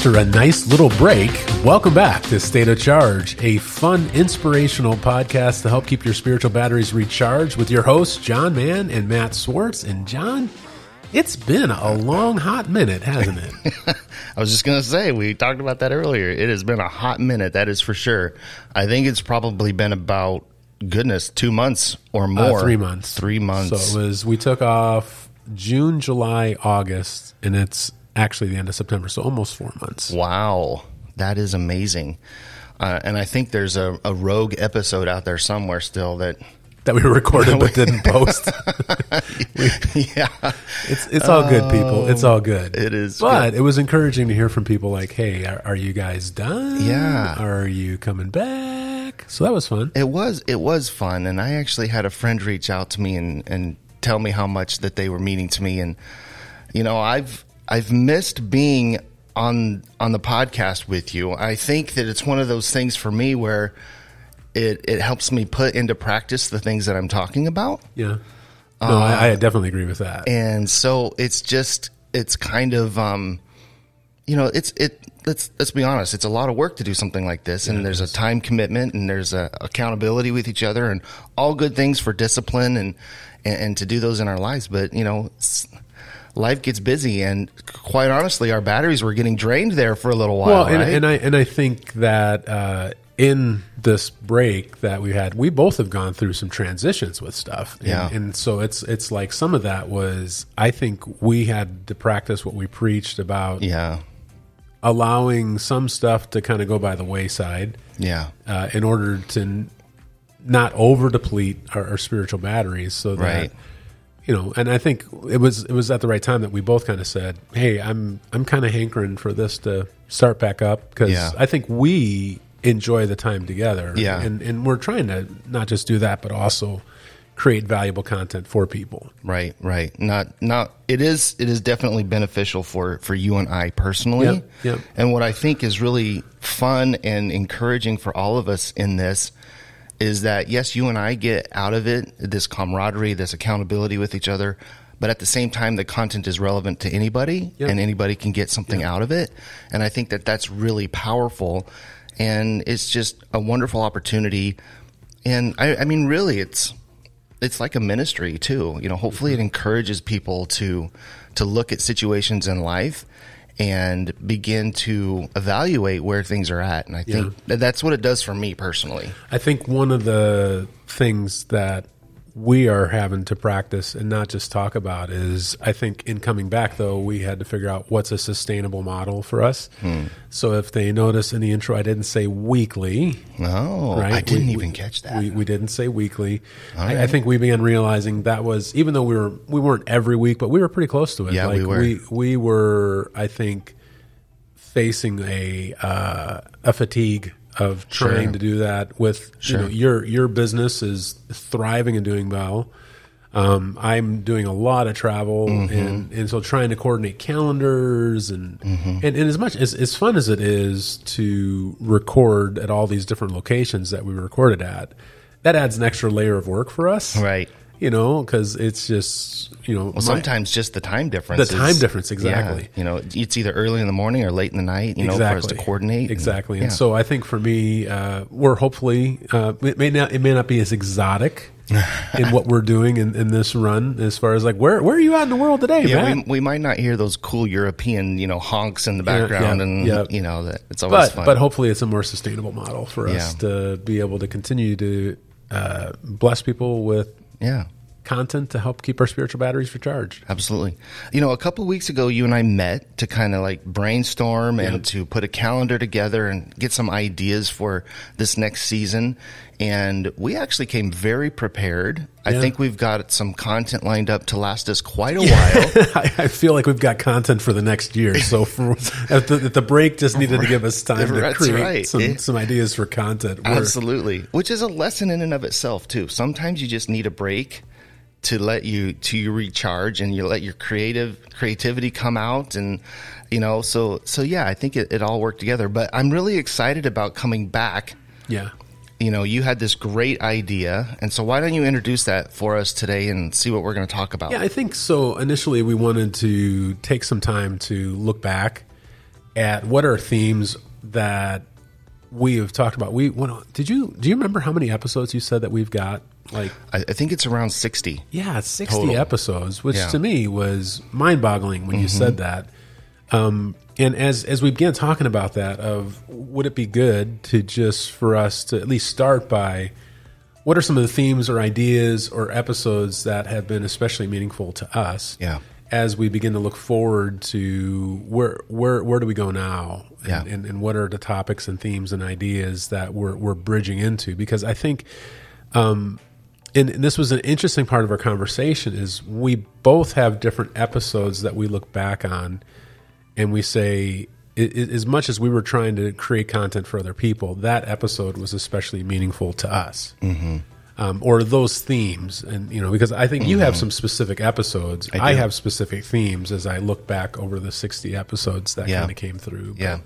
After a nice little break, welcome back to State of Charge, a fun, inspirational podcast to help keep your spiritual batteries recharged with your hosts, John Mann and Matt Swartz. And John, it's been a long, hot minute, hasn't it? I was just going to say, we talked about that earlier. It has been a hot minute, that is for sure. I think it's probably been about, goodness, two months or more. Uh, three months. Three months. So it was, we took off June, July, August, and it's actually the end of September. So almost four months. Wow. That is amazing. Uh, and I think there's a, a rogue episode out there somewhere still that that we recorded but didn't post. yeah, it's it's all good, people. It's all good. It is, but good. it was encouraging to hear from people like, "Hey, are, are, you guys done? Yeah, are you coming back?" So that was fun. It was it was fun, and I actually had a friend reach out to me and and tell me how much that they were meaning to me, and you know, I've I've missed being on on the podcast with you. I think that it's one of those things for me where it it helps me put into practice the things that I'm talking about. Yeah. No, I, I, definitely agree with that. And so it's just it's kind of um you know, it's it let's let's be honest, it's a lot of work to do something like this and there's a time commitment and there's a accountability with each other and all good things for discipline and and, and to do those in our lives, but you know, life gets busy and quite honestly our batteries were getting drained there for a little while well and, right? and i and i think that uh, in this break that we had, we both have gone through some transitions with stuff. And, yeah. And so it's it's like some of that was I think we had to practice what we preached about. Yeah. Allowing some stuff to kind of go by the wayside. Yeah. Uh, in order to n- not over deplete our, our, spiritual batteries, so that right. You know. And I think it was it was at the right time that we both kind of said, "Hey, I'm I'm kind of hankering for this to start back up because Yeah. I think we enjoy the time together. Yeah. And and we're trying to not just do that, but also create valuable content for people. Right, right. Not not it is it is definitely beneficial for for you and I personally. Yep, yep. And what I think is really fun and encouraging for all of us in this is that yes, you and I get out of it this camaraderie, this accountability with each other, but at the same time the content is relevant to anybody Yep. and anybody can get something Yep. out of it. And I think that that's really powerful and it's just a wonderful opportunity. And I, I mean, really, it's it's like a ministry too. You know, hopefully mm-hmm. it encourages people to to look at situations in life and begin to evaluate where things are at. And I think that that's what it does for me personally. I think one of the things that we are having to practice and not just talk about is I think in coming back though we had to figure out what's a sustainable model for us. Hmm. So if they notice in the intro I didn't say weekly, Oh, right? I didn't We- even we- catch that. We, we didn't say weekly. All I, I think we began realizing that was even though we were we weren't every week, but we were pretty close to it. Yeah, like we were. we we were I think facing a uh, a fatigue of trying Sure. to do that with Sure. you know your your business is thriving and doing well. Um, I'm doing a lot of travel Mm-hmm. and, and so trying to coordinate calendars and, Mm-hmm. and, and as much as, as fun as it is to record at all these different locations that we recorded at, that adds an extra layer of work for us. Right. You know, cause it's just, you know, Well, my- sometimes just the time difference. The is- time difference, yeah, exactly. you know, it's either early in the morning or late in the night. You know, for us to coordinate. Exactly. And yeah. so I think for me, uh, we're hopefully uh, it may not it may not be as exotic in what we're doing in, in this run as far as like where where are you at in the world today, Yeah, man? we, we might not hear those cool European, you know, honks in the background, yeah, and yeah. you know that it's always but fun. but hopefully it's a more sustainable model for us to be able to continue to uh, bless people with yeah, content to help keep our spiritual batteries recharged. absolutely. You know, a couple of weeks ago, you and I met to kind of like brainstorm and to put a calendar together and get some ideas for this next season. And we actually came very prepared. I think we've got some content lined up to last us quite a while. I, I feel like we've got content for the next year. So for at the, at the break just needed to give us time to create right. some, Yeah. some ideas for content. We're- Absolutely. Which is a lesson in and of itself too. Sometimes you just need a break to let you to you recharge and you let your creative creativity come out and you know so so yeah I think it, it all worked together but I'm really excited about coming back Yeah. you know you had this great idea and so why don't you introduce that for us today and see what we're going to talk about Yeah, I think so. Initially, we wanted to take some time to look back at what are themes that we have talked about. We did you do you remember how many episodes you said that we've got? Like I, I think it's around 60. yeah, sixty Total. episodes, which Yeah. to me was mind boggling when you said that. Um, and as as we began talking about that, of would it be good to just for us to at least start by what are some of the themes or ideas or episodes that have been especially meaningful to us? Yeah. As we begin to look forward to where where where do we go now? And, Yeah. and, and what are the topics and themes and ideas that we're we're bridging into? Because I think and, and this was an interesting part of our conversation is we both have different episodes that we look back on and we say i- i- as much as we were trying to create content for other people that episode was especially meaningful to us mm-hmm. um, or those themes and you know because i think you have some specific episodes i, do. have specific themes as i look back over the 60 episodes that Yeah. kind of came through But Yeah.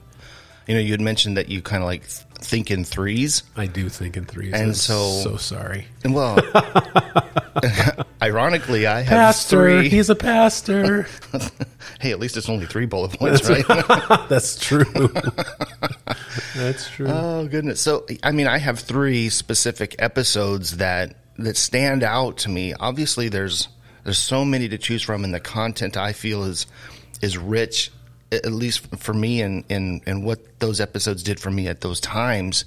You know, you had mentioned that you kind of like think in threes. i do think in threes And I'm so- so sorry And well, ironically, I have pastor three. he's a pastor hey, at least it's only three bullet points, right? That's true. That's true. Oh goodness. So I mean, I have three specific episodes that that stand out to me. Obviously, there's there's so many to choose from, and the content I feel is is rich, at least for me, and and and what those episodes did for me at those times.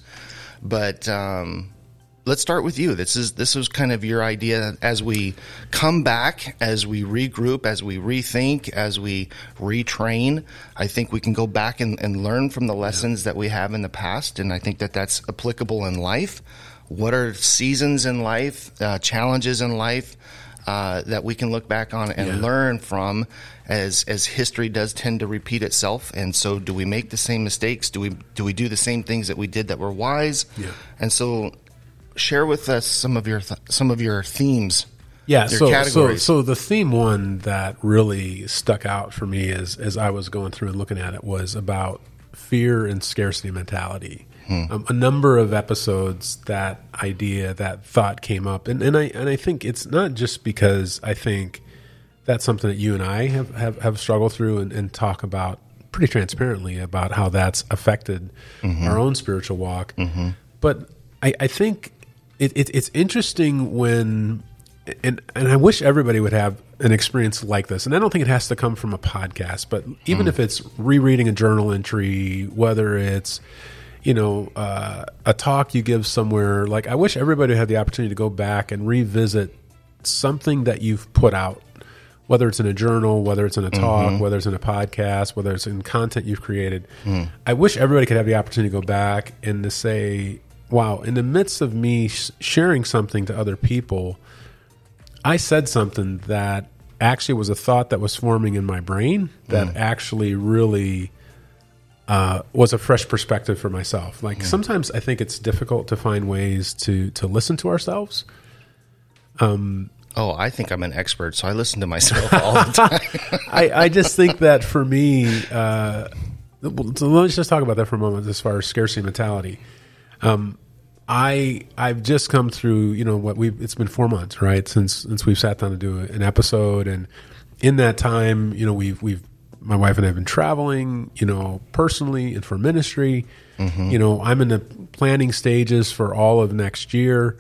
But um, let's start with you. This is this was kind of your idea as we come back, as we regroup, as we rethink, as we retrain. I think we can go back and, and learn from the lessons that we have in the past, and I think that that's applicable in life. What are seasons in life, uh, challenges in life uh, that we can look back on and Yeah. learn from? As as history does tend to repeat itself, and so do we make the same mistakes? Do we do we do the same things that we did that were wise? Yeah. And so, share with us some of your th- some of your themes. yeah. your So, so, categories. so the theme one that really stuck out for me as as I was going through and looking at it was about fear and scarcity mentality. Hmm. Um, a number of episodes, that idea, that thought came up, and and I and I think it's not just because I think that's something that you and I have have, have struggled through and, and talk about pretty transparently about how that's affected mm-hmm. our own spiritual walk. Mm-hmm. But I, I think it, it, it's interesting when, and and I wish everybody would have an experience like this. And I don't think it has to come from a podcast, but even hmm. if it's rereading a journal entry, whether it's you know uh, a talk you give somewhere, like I wish everybody had the opportunity to go back and revisit something that you've put out whether it's in a journal, whether it's in a talk, mm-hmm. whether it's in a podcast, whether it's in content you've created. Mm. I wish everybody could have the opportunity to go back and to say, wow, in the midst of me sh- sharing something to other people, I said something that actually was a thought that was forming in my brain that mm. actually really uh, was a fresh perspective for myself. Like sometimes I think it's difficult to find ways to to listen to ourselves. Oh, I think I'm an expert, so I listen to myself all the time. I, I just think that for me, uh, so let's just talk about that for a moment as far as scarcity mentality. Um, I I've just come through, you know, what we it's been four months, right, since since we've sat down to do an episode, and in that time, you know, we've we've my wife and I have been traveling, you know, personally and for ministry. You know, I'm in the planning stages for all of next year.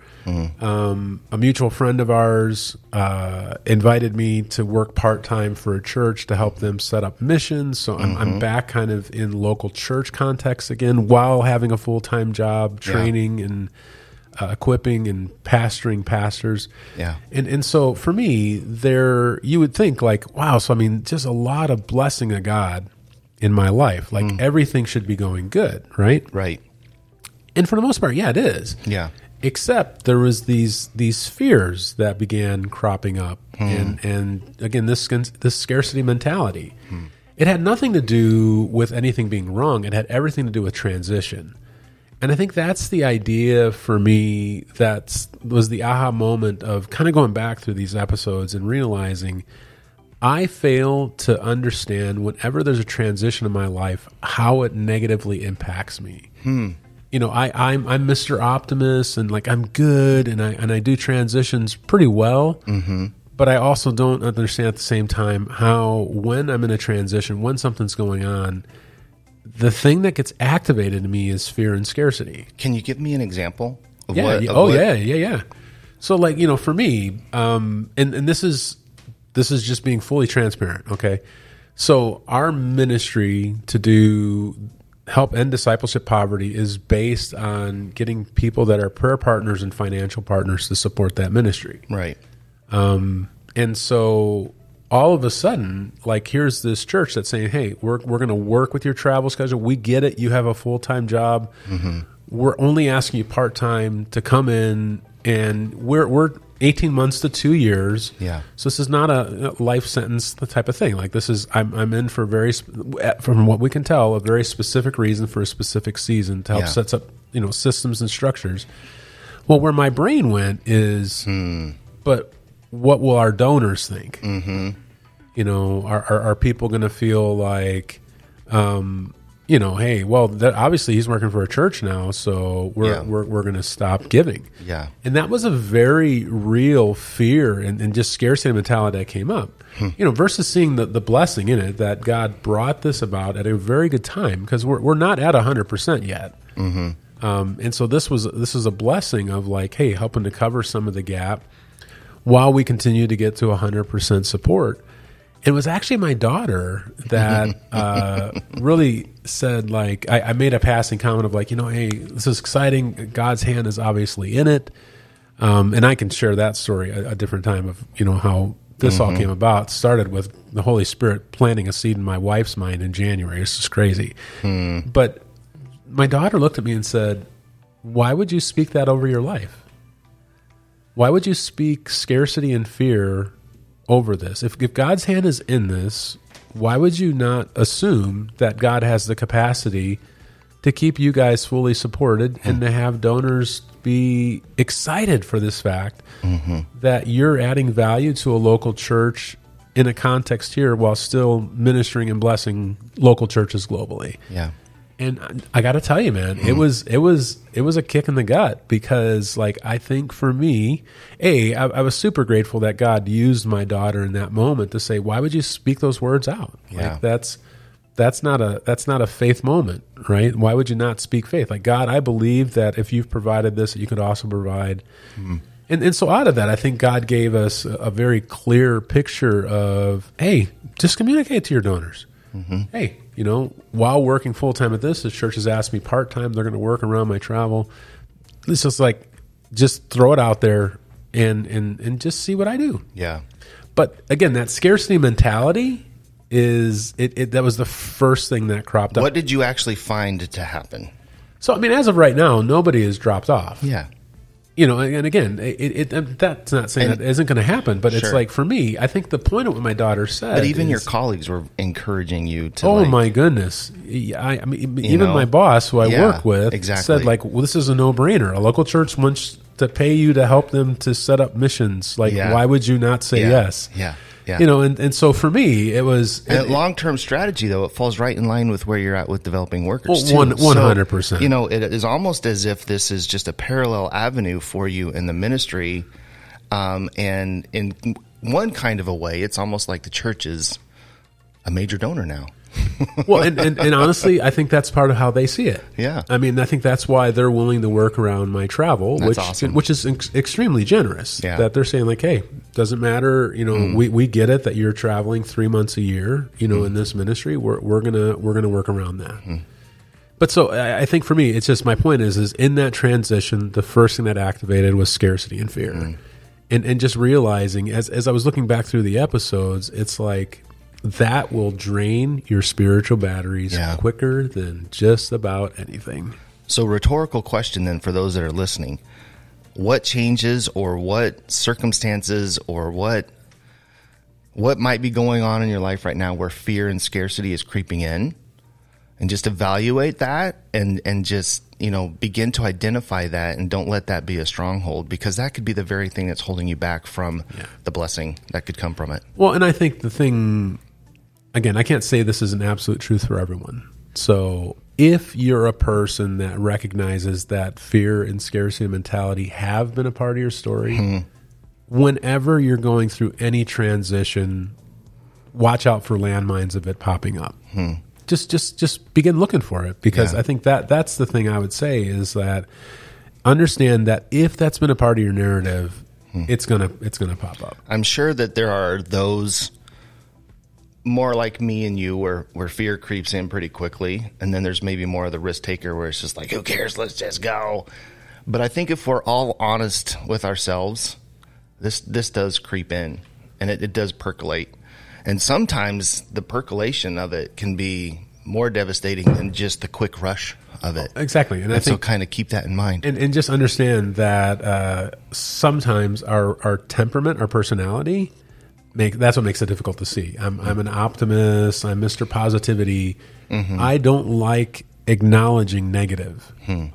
Um, a mutual friend of ours uh, invited me to work part time for a church to help them set up missions. So I'm, I'm back kind of in local church context again while having a full time job, training and uh, equipping and pastoring pastors. Yeah. And and so for me, there you would think like, wow, so I mean, just a lot of blessing of God in my life. Like mm. everything should be going good, right? right. And for the most part, yeah, it is. Yeah. Except there was these these fears that began cropping up, hmm. and and again this this scarcity mentality. Hmm. It had nothing to do with anything being wrong. It had everything to do with transition. And I think that's the idea for me. That was the aha moment of kind of going back through these episodes and realizing I fail to understand whenever there's a transition in my life how it negatively impacts me. You know, I, I'm I'm Mr. Optimist and like I'm good and I and I do transitions pretty well. Mm-hmm. But I also don't understand at the same time how when I'm in a transition, when something's going on, the thing that gets activated in me is fear and scarcity. Can you give me an example? Of Yeah. what, of oh what- yeah. Yeah. Yeah. So like you know, for me, um, and and this is this is just being fully transparent. Okay. So our ministry to do help end discipleship poverty is based on getting people that are prayer partners and financial partners to support that ministry. Right. Um, and so all of a sudden, like here's this church that's saying, "Hey, we're we're going to work with your travel schedule. We get it. You have a full time job. We're only asking you part time to come in, and we're we're." 18 months to two years. Yeah. So this is not a life sentence the type of thing. Like this is, I'm, I'm in for very, from what we can tell, a very specific reason for a specific season to help Yeah. sets up, you know, systems and structures. Well, where my brain went is, Hmm. but what will our donors think? Mm-hmm. You know, are are, are people going to feel like, um, you know, hey, well, that, obviously he's working for a church now, so we're Yeah. we're, we're going to stop giving. Yeah. And that was a very real fear and, and just scarcity mentality that came up. You know, versus seeing the, the blessing in it that God brought this about at a very good time because we're, we're not at 100% yet. Um, and so this was this was a blessing of like, hey, helping to cover some of the gap while we continue to get to 100% support. It was actually my daughter that uh, really said, like, I, I made a passing comment of like, you know, hey, this is exciting. God's hand is obviously in it, um, and I can share that story a, a different time of you know how this all came about. Started with the Holy Spirit planting a seed in my wife's mind in January. This is crazy, but my daughter looked at me and said, "Why would you speak that over your life? Why would you speak scarcity and fear over this? If, if God's hand is in this, why would you not assume that God has the capacity to keep you guys fully supported and to have donors be excited for this fact mm-hmm. that you're adding value to a local church in a context here while still ministering and blessing local churches globally? Yeah. And I got to tell you, man, it mm-hmm. was it was it was a kick in the gut because, like, I think for me, a I, I was super grateful that God used my daughter in that moment to say, "Why would you speak those words out?" Yeah. Like that's that's not a that's not a faith moment, right? Why would you not speak faith? Like God, I believe that if you've provided this, that you could also provide. Mm-hmm. And, and so out of that, I think God gave us a, a very clear picture of, hey, just communicate to your donors. Mm-hmm. Hey, you know, while working full time at this, the church has asked me part time. They're going to work around my travel. It's just like, just throw it out there and and and just see what I do. Yeah. But again, that scarcity mentality is it, it that was the first thing that cropped up. What did you actually find to happen? So I mean, as of right now, nobody has dropped off. Yeah. You know, and again, it, it that's not saying And- that isn't going to happen, but it's like for me, I think the point of what my daughter said. But even your colleagues were encouraging you to. Oh like, my goodness! I, I mean, even know? my boss, who I Yeah, work with, exactly. said like, "Well, this is a no-brainer. A local church wants to pay you to help them to set up missions. Like, Yeah. why would you not say Yeah. yes? Yeah. Yeah. You know, and, and so for me, it was long term strategy, though, it falls right in line with where you're at with developing workers. Too. one- 100%. You know, it is almost as if this is just a parallel avenue for you in the ministry. Um, and in one kind of a way, it's almost like the church is a major donor now. well, and, and, and honestly, I think that's part of how they see it. Yeah. I mean, I think that's why they're willing to work around my travel, That's which awesome. which is ex- extremely generous. Yeah. That they're saying like, hey, doesn't matter. You know, Mm. we, we get it that you're traveling three months a year. You Mm. know, in this ministry, we're we're gonna we're gonna work around that. Mm. But so I I think for me, it's just my point is is in that transition, the first thing that activated was scarcity and fear, Mm. and and just realizing as as I was looking back through the episodes, it's like that will drain your spiritual batteries Yeah. quicker than just about anything. So, rhetorical question then for those that are listening: What changes, or what circumstances, or what what might be going on in your life right now where fear and scarcity is creeping in? And just evaluate that, and and just you know begin to identify that, and don't let that be a stronghold because that could be the very thing that's holding you back from the blessing that could come from it. Well, and I think the thing, again, I can't say this is an absolute truth for everyone. So if you're a person that recognizes that fear and scarcity mentality have been a part of your story, whenever you're going through any transition, watch out for landmines of it popping up. just just just begin looking for it because Yeah. I think that that's the thing I would say is that understand that if that's been a part of your narrative, Hmm. it's gonna it's gonna pop up. I'm sure that there are those more like me and you where, where fear creeps in pretty quickly. And then there's maybe more of the risk taker where it's just like, who cares? Let's just go. But I think if we're all honest with ourselves, this, this does creep in and it, it does percolate. And sometimes the percolation of it can be more devastating than just the quick rush of it. Exactly, and I And so kind of keep that in mind. and, and just understand that uh, sometimes our our temperament, our personality, make that's what makes it difficult to see. I'm I'm an optimist. I'm Mister Positivity. Mm-hmm. I don't like acknowledging negative. Hmm.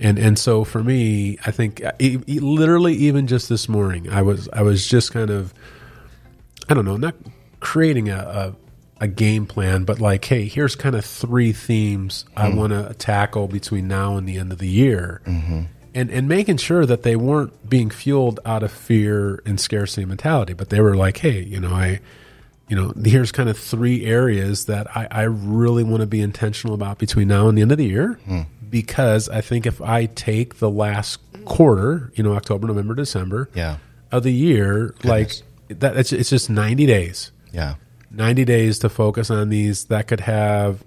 And and so for me, I think uh, literally even just this morning, I was I was just kind of I don't know, not creating a, a, a game plan, but like, hey, here's kind of three themes I hmm. want to tackle between now and the end of the year. Mm-hmm. And, and making sure that they weren't being fueled out of fear and scarcity mentality, but they were like, hey, you know, I, you know, here's kind of three areas that I, I really want to be intentional about between now and the end of the year. Because I think if I take the last quarter, you know, October, November, December, Yeah. of the year, like that, it's, it's just 90 days. Yeah. 90 days to focus on these that could have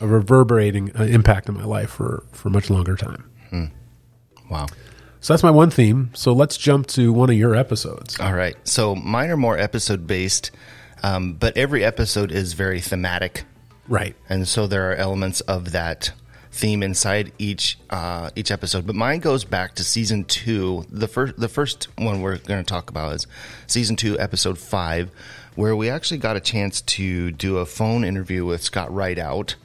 a reverberating uh, impact in my life for, for much longer time. Wow. So that's my one theme. So let's jump to one of your episodes. All right. So mine are more episode based, um, but every episode is very thematic, Right. and so there are elements of that theme inside each uh, each episode. But mine goes back to season two. The first the first one we're going to talk about is season two, episode five, where we actually got a chance to do a phone interview with Scott Ridout.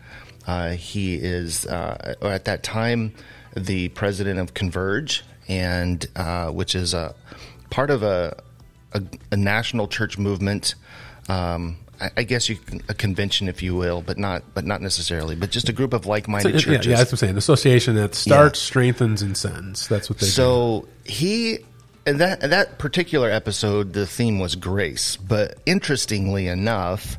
Uh, he is uh, at that time the president of Converge, and uh, which is a part of a a, a national church movement. Um, I, I guess you can, a convention, if you will, but not but not necessarily, but just a group of like-minded yeah, churches. yeah, that's what I'm saying. An association that starts, strengthens, and sends. That's what they do. So he and that that particular episode, the theme was grace. But interestingly enough,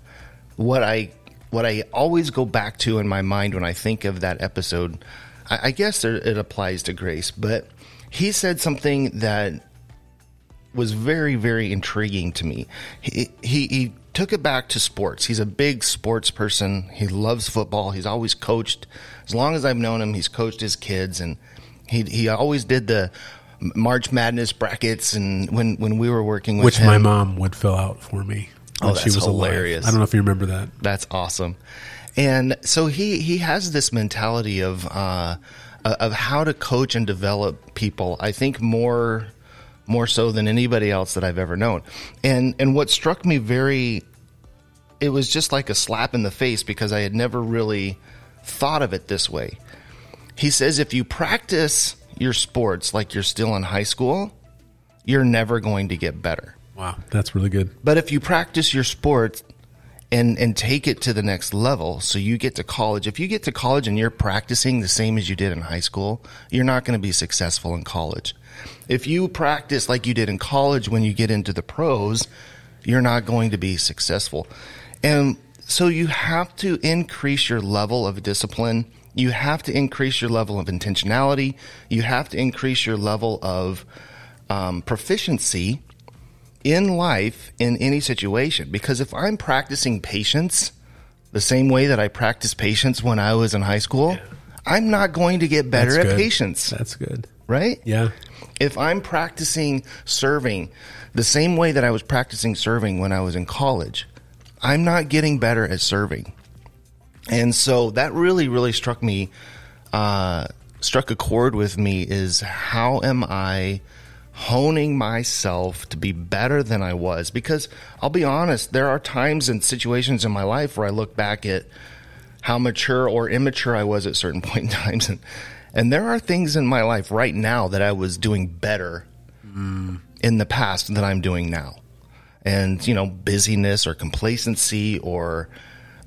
what I what I always go back to in my mind when I think of that episode, I, I guess there, it applies to grace. But he said something that was very very intriguing to me. He he, he took it back to sports. He's a big sports person. He loves football. He's always coached. As long as I've known him, he's coached his kids and he he always did the March Madness brackets and when when we were working with which him, my mom would fill out for me Oh, when she that's was hilarious. alive. I don't know if you remember that. That's awesome. And so he he has this mentality of uh, of how to coach and develop people. I think more more so than anybody else that I've ever known. And and what struck me very it was just like a slap in the face because I had never really thought of it this way. He says if you practice your sports like you're still in high school, you're never going to get better. Wow, that's really good. But if you practice your sport and and take it to the next level, so you get to college. If you get to college and you're practicing the same as you did in high school, you're not going to be successful in college. If you practice like you did in college when you get into the pros, you're not going to be successful. And so you have to increase your level of discipline. You have to increase your level of intentionality. You have to increase your level of um, proficiency in life in any situation because if I'm practicing patience the same way that I practiced patience when I was in high school, I'm not going to get better That's at good. patience, That's good. right? Yeah. If I'm practicing serving the same way that I was practicing serving when I was in college, I'm not getting better at serving. And so that really, really struck me, uh, struck a chord with me is how am I honing myself to be better than I was? Because I'll be honest, there are times and situations in my life where I look back at how mature or immature I was at certain point in times. And, and there are things in my life right now that I was doing better in the past than I'm doing now. And, you know, busyness or complacency or,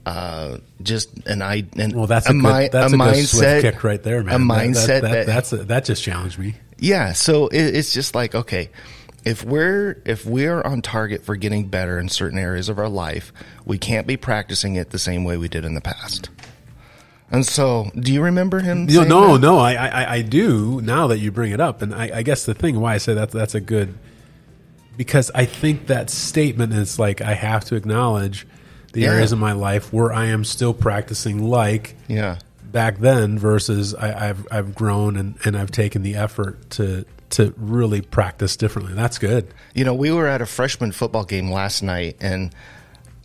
uh, just an I, and Well, that's a, good, that's a, good swift kick right there, man. A That- mindset that, that, that's a, that just challenged me. Yeah, so it, it's just like okay, if we're if we're on target for getting better in certain areas of our life, we can't be practicing it the same way we did in the past. And so, do you remember him? Saying no, that? no, I, I, I do now that you bring it up, and I, I guess the thing why I say that that's a good because I think that statement is like I have to acknowledge the Yeah. areas of my life where I am still practicing like Yeah, back then versus I, I've I've grown and, and I've taken the effort to to really practice differently. That's good. you know, we were at a freshman football game last night, and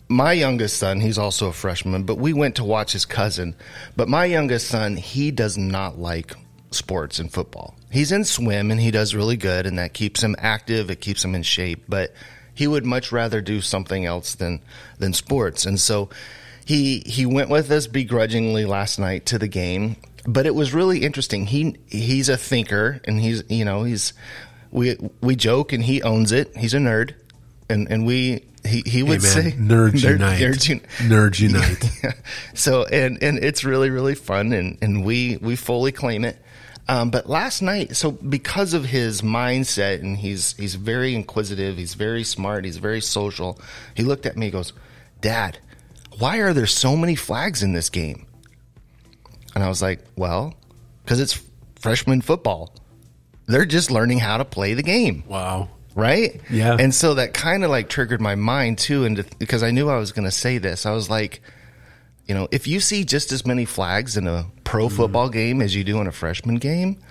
my youngest son, he's also a freshman, but we went to watch his cousin. But my youngest son, he does not like sports and football. He's in swim and he does really good, and that keeps him active. It keeps him in shape, but he would much rather do something else than than sports. And so he he went with us begrudgingly last night to the game, but it was really interesting. He he's a thinker, and he's you know he's we we joke and he owns it. He's a nerd, and and we he he Hey would man, say nerds Nerd- unite. nerds uni- Nerds unite. so and and it's really really fun and and we we fully claim it um, but last night so because of his mindset and he's he's very inquisitive he's very smart he's very social he looked at me and goes dad why are there so many flags in this game and i was like well because it's freshman football they're just learning how to play the game Wow. right? Yeah. And so that kind of like triggered my mind too, and because I knew I was going to say this, I was like, you know, if you see just as many flags in a pro Mm-hmm. football game as you do in a freshman game,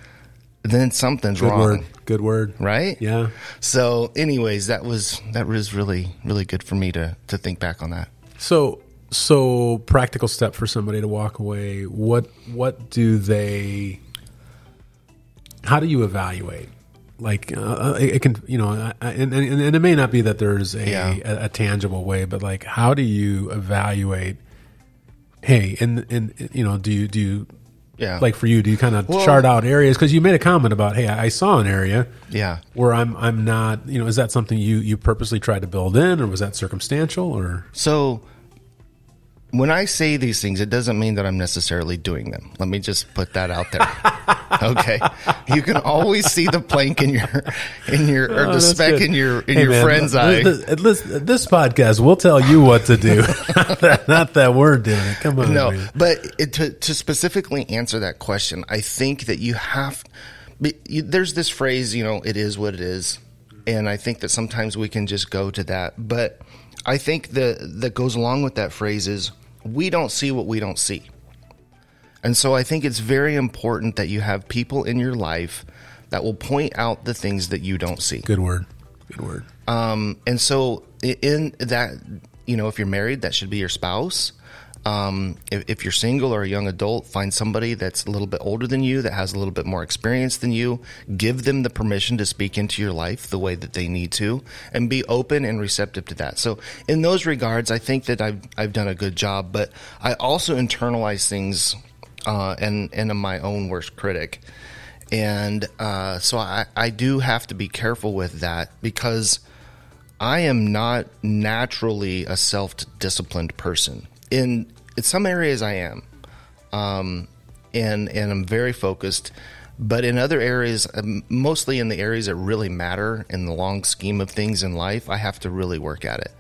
then something's Good wrong, word. Good word. right? Yeah. So, anyways, that was that was really really good for me to to think back on that. So so practical step for somebody to walk away. What what do they? How do you evaluate? Like uh, it, it can you know, I- I- and, and and it may not be that there's a, Yeah. a, a tangible way, but like how do you evaluate? Hey, and and you know, do you do you Yeah. like for you? Do you kind of Well- chart out areas because you made a comment about hey, I saw an area Yeah. where I'm I'm not you know is that something you you purposely tried to build in or was that circumstantial or So when I say these things, it doesn't mean that I'm necessarily doing them. Let me just put that out there. okay, you can always see the plank in your in your or Oh, the speck good. in your in Hey, your man, friend's eye. This, this, this podcast will tell you what to do, not, that, we're doing it. Come on, No, man. but it, to to specifically answer that question, I think that you have. you- There's this phrase, you know, it is what it is, and I think that sometimes we can just go to that. But I think the that goes along with that phrase is we don't see what we don't see, and so I think it's very important that you have people in your life that will point out the things that you don't see. Good word. Good word. Um, and so in that, you know, if you're married, that should be your spouse. Um, if, if you're single or a young adult, find somebody that's a little bit older than you, that has a little bit more experience than you. Give them the permission to speak into your life the way that they need to, and be open and receptive to that. So, in those regards, I think that I've I've done a good job. But I also internalize things, uh, and and am my own worst critic and uh, so I, I do have to be careful with that because I am not naturally a self-disciplined person. In, in some areas, I am, um, and and I'm very focused. But in other areas, um, mostly in the areas that really matter in the long scheme of things in life, I have to really work at it.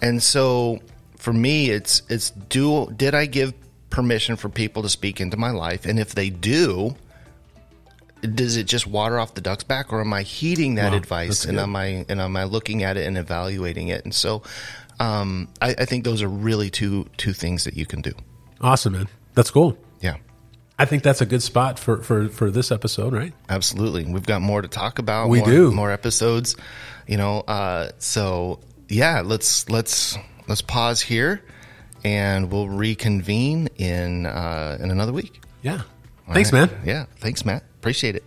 And so, for me, it's it's do did I give permission for people to speak into my life, and if they do, does it just water off the duck's back or am i heeding that Wow, advice and am i and am i looking at it and evaluating it and so um, I, I think those are really two two things that you can do Awesome, man. That's cool. yeah I think that's a good spot for, for, for this episode, right? absolutely we've got more to talk about We more, do. more episodes you know uh, so yeah let's let's let's pause here and we'll reconvene in uh, in another week Yeah. All Thanks, right. man. yeah thanks matt appreciate it